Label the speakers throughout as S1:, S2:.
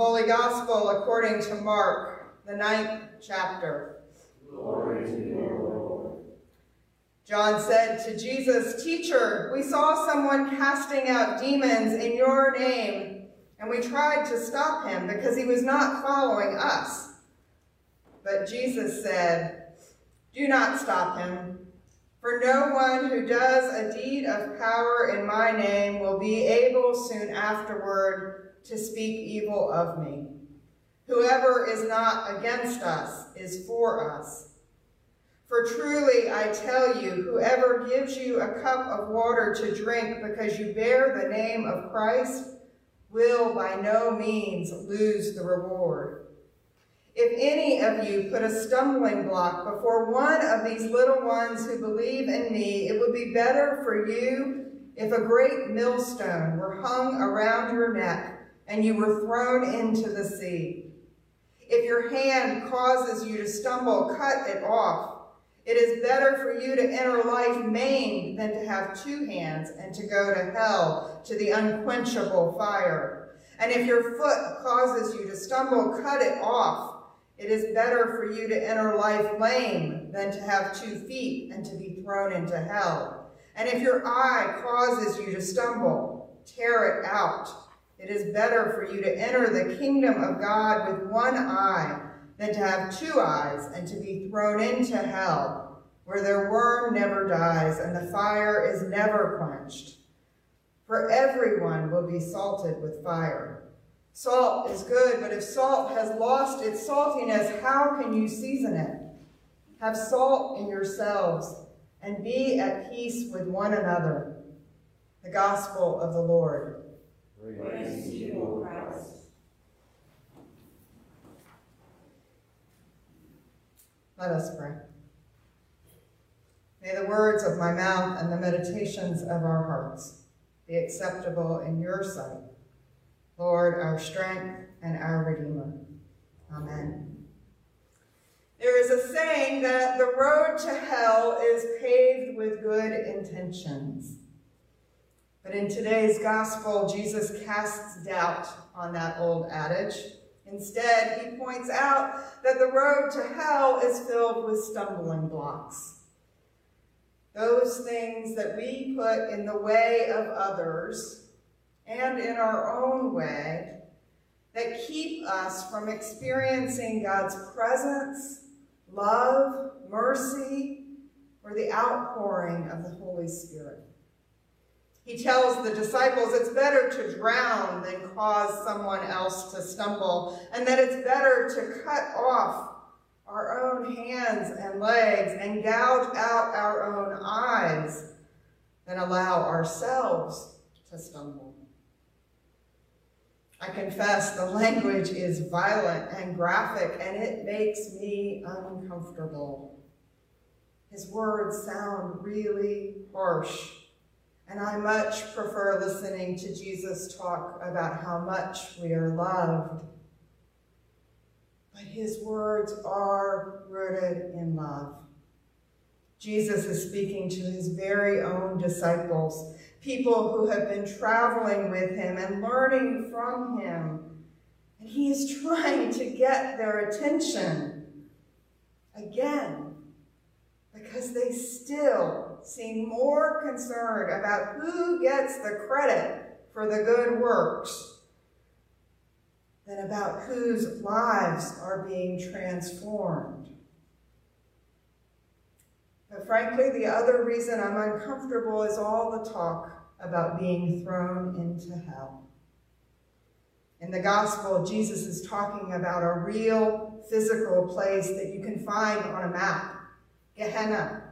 S1: Holy Gospel according to Mark, the ninth chapter.
S2: Glory to you, Lord.
S1: John said to Jesus, Teacher, we saw someone casting out demons in your name, and we tried to stop him because he was not following us. But Jesus said, Do not stop him, for no one who does a deed of power in my name will be able soon afterward to speak evil of me. Whoever is not against us is for us. For truly I tell you, whoever gives you a cup of water to drink because you bear the name of Christ will by no means lose the reward. If any of you put a stumbling block before one of these little ones who believe in me, it would be better for you if a great millstone were hung around your neck and you were thrown into the sea. If your hand causes you to stumble, cut it off. It is better for you to enter life maimed than to have two hands and to go to hell, to the unquenchable fire. And if your foot causes you to stumble, cut it off. It is better for you to enter life lame than to have two feet and to be thrown into hell. And if your eye causes you to stumble, tear it out. It is better for you to enter the kingdom of God with one eye than to have two eyes and to be thrown into hell, where their worm never dies and the fire is never quenched. For everyone will be salted with fire. Salt is good, but if salt has lost its saltiness, how can you season it? Have salt in yourselves and be at peace with one another. The Gospel of the Lord.
S2: Praise to you, O Christ.
S1: Let us pray. May the words of my mouth and the meditations of our hearts be acceptable in your sight, Lord, our strength and our Redeemer. Amen. There is a saying that the road to hell is paved with good intentions. But in today's gospel, Jesus casts doubt on that old adage. Instead, he points out that the road to hell is filled with stumbling blocks. Those things that we put in the way of others and in our own way that keep us from experiencing God's presence, love, mercy, or the outpouring of the Holy Spirit. He tells the disciples it's better to drown than cause someone else to stumble, and that it's better to cut off our own hands and legs and gouge out our own eyes than allow ourselves to stumble. I confess the language is violent and graphic, and it makes me uncomfortable. His words sound really harsh and I much prefer listening to Jesus talk about how much we are loved. But his words are rooted in love. Jesus is speaking to his very own disciples, people who have been traveling with him and learning from him. And he is trying to get their attention again because they still seem more concerned about who gets the credit for the good works than about whose lives are being transformed. But frankly, the other reason I'm uncomfortable is all the talk about being thrown into hell. In the gospel, Jesus is talking about a real physical place that you can find on a map, Gehenna,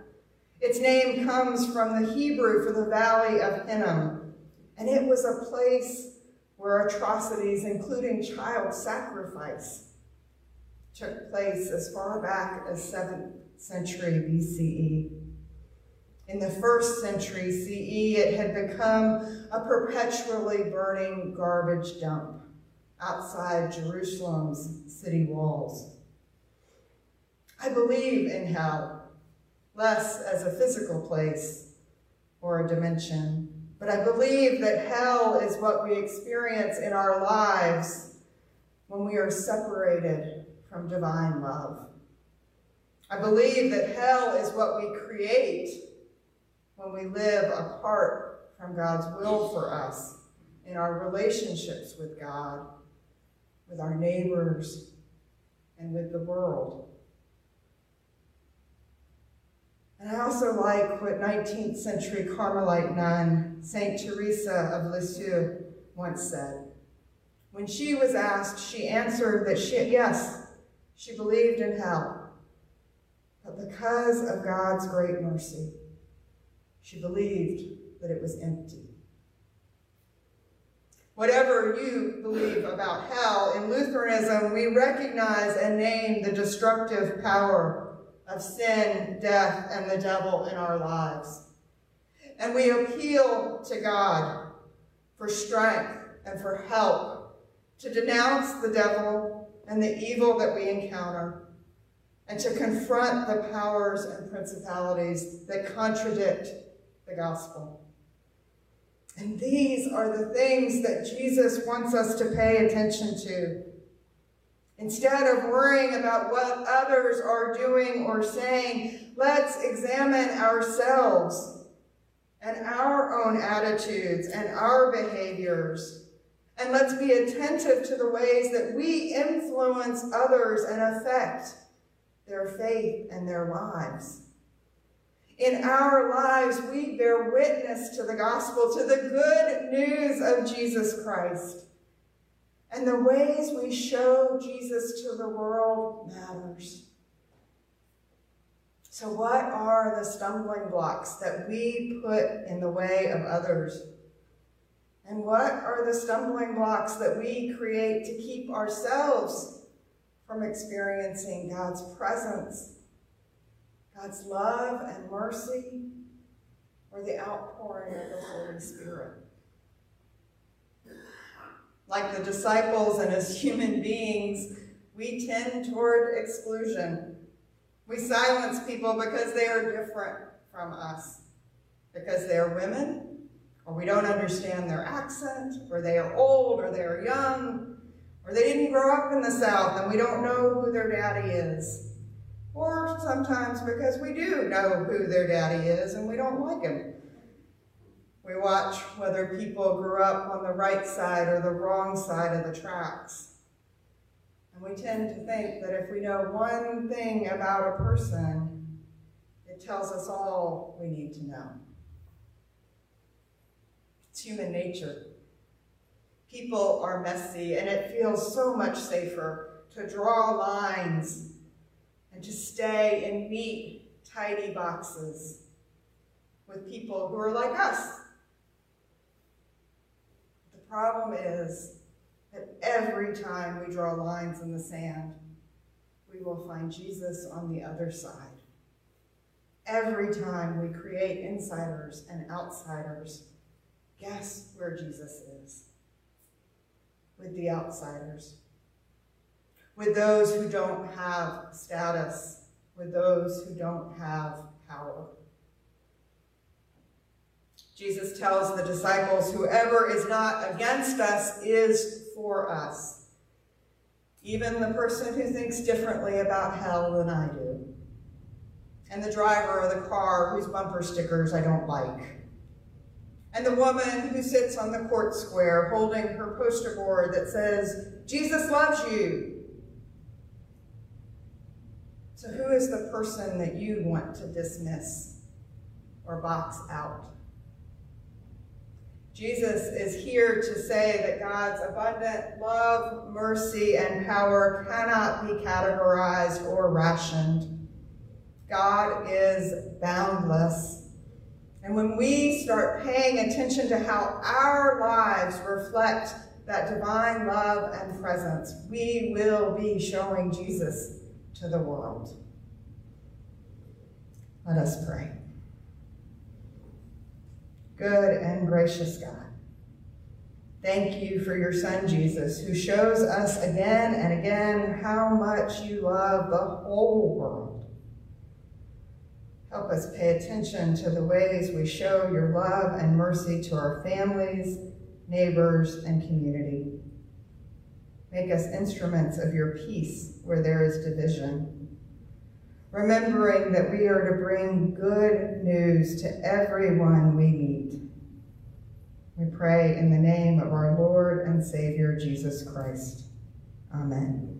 S1: its name comes from the Hebrew for the Valley of Hinnom, and it was a place where atrocities, including child sacrifice, took place as far back as 7th century BCE. In the first century CE, it had become a perpetually burning garbage dump outside Jerusalem's city walls. I believe in hell less as a physical place or a dimension. But I believe that hell is what we experience in our lives when we are separated from divine love. I believe that hell is what we create when we live apart from God's will for us in our relationships with God, with our neighbors, and with the world. And I also like what 19th century Carmelite nun St. Teresa of Lisieux once said. When she was asked, she answered that she, yes, she believed in hell, but because of God's great mercy, she believed that it was empty. Whatever you believe about hell, in Lutheranism, we recognize and name the destructive power of sin, death, and the devil in our lives. And we appeal to God for strength and for help to denounce the devil and the evil that we encounter and to confront the powers and principalities that contradict the gospel. And these are the things that Jesus wants us to pay attention to. Instead of worrying about what others are doing or saying, let's examine ourselves and our own attitudes and our behaviors. And let's be attentive to the ways that we influence others and affect their faith and their lives. In our lives, we bear witness to the gospel, to the good news of Jesus Christ. And the ways we show Jesus to the world matters. So what are the stumbling blocks that we put in the way of others? And what are the stumbling blocks that we create to keep ourselves from experiencing God's presence God's love and mercy, or the outpouring of the Holy Spirit. Like the disciples and as human beings, we tend toward exclusion. We silence people because they are different from us, because they are women, or we don't understand their accent, or they are old, or they are young, or they didn't grow up in the South and we don't know who their daddy is. Or sometimes because we do know who their daddy is and we don't like him. We watch whether people grew up on the right side or the wrong side of the tracks. And we tend to think that if we know one thing about a person, it tells us all we need to know. It's human nature. People are messy, and it feels so much safer to draw lines and to stay in neat, tidy boxes with people who are like us. Problem is that every time we draw lines in the sand, we will find Jesus on the other side. Every time we create insiders and outsiders, guess where Jesus is? With the outsiders with those who don't have status, with those who don't have power. Jesus tells the disciples, whoever is not against us is for us. Even the person who thinks differently about hell than I do. And the driver of the car whose bumper stickers I don't like. And the woman who sits on the court square holding her poster board that says, Jesus loves you, so who is the person that you want to dismiss or box out? Jesus is here to say that God's abundant love, mercy, and power cannot be categorized or rationed. God is boundless. And when we start paying attention to how our lives reflect that divine love and presence, we will be showing Jesus to the world. Let us pray. Good and gracious God, thank you for your Son Jesus, who shows us again and again how much you love the whole world. Help us pay attention to the ways we show your love and mercy to our families, neighbors, and community. Make us instruments of your peace where there is division. Remembering that we are to bring good news to everyone we meet. We pray in the name of our Lord and Savior Jesus Christ. Amen.